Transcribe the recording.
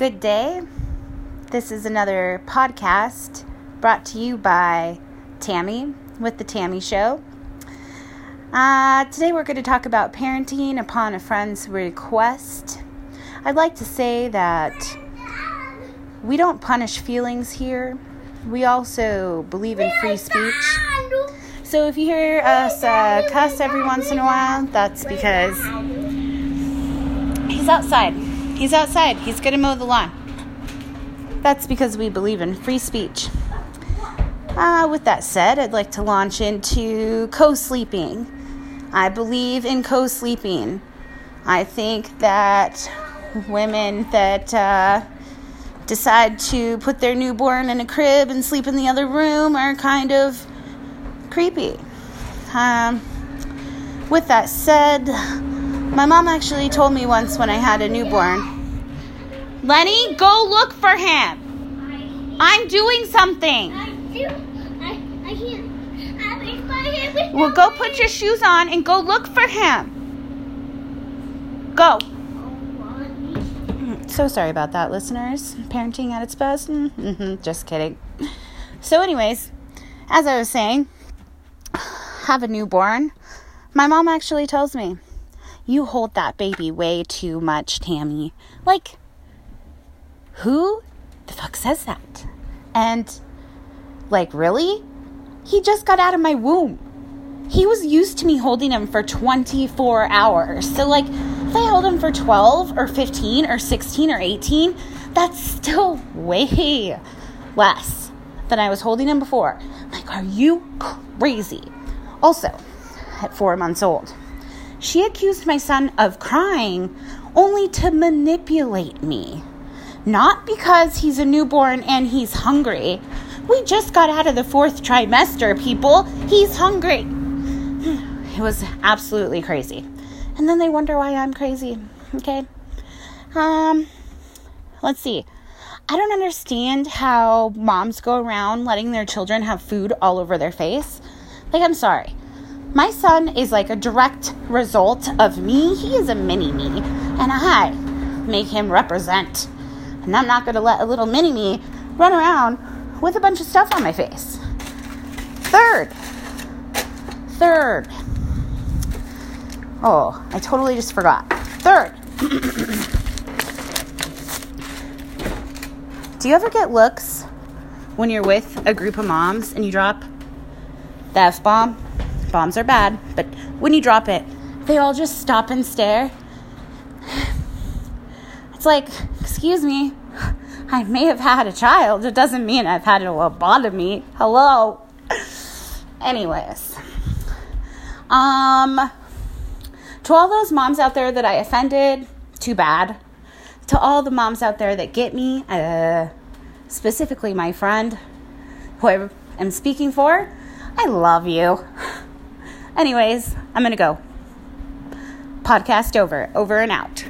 Good day. This is another podcast brought to you by Tammy with The Tammy Show. Uh, today we're going to talk about parenting upon a friend's request. I'd like to say that we don't punish feelings here. We also believe in free speech. So if you hear us uh, cuss every once in a while, that's because he's outside. He's outside. He's going to mow the lawn. That's because we believe in free speech. Uh, with that said, I'd like to launch into co sleeping. I believe in co sleeping. I think that women that uh, decide to put their newborn in a crib and sleep in the other room are kind of creepy. Um, with that said, my mom actually told me once when I had a newborn Lenny, go look for him. I'm doing something. Well, go put your shoes on and go look for him. Go. So sorry about that, listeners. Parenting at its best? Mm-hmm, just kidding. So, anyways, as I was saying, have a newborn. My mom actually tells me, You hold that baby way too much, Tammy. Like, who the fuck says that? And, like, really? He just got out of my womb. He was used to me holding him for 24 hours. So, like, if I hold him for 12 or 15 or 16 or 18, that's still way less than I was holding him before. Like, are you crazy? Also, at four months old, she accused my son of crying only to manipulate me. Not because he's a newborn and he's hungry. We just got out of the fourth trimester, people. He's hungry. It was absolutely crazy. And then they wonder why I'm crazy. Okay? Um let's see. I don't understand how moms go around letting their children have food all over their face. Like I'm sorry. My son is like a direct result of me. He is a mini me, and I make him represent. And I'm not going to let a little mini me run around with a bunch of stuff on my face. Third, third, oh, I totally just forgot. Third, do you ever get looks when you're with a group of moms and you drop the F bomb? Bombs are bad, but when you drop it, they all just stop and stare. It's like, excuse me, I may have had a child. It doesn't mean I've had a lobotomy. Hello. Anyways, um, to all those moms out there that I offended, too bad. To all the moms out there that get me, uh, specifically my friend who I am speaking for, I love you. Anyways, I'm gonna go. Podcast over. Over and out.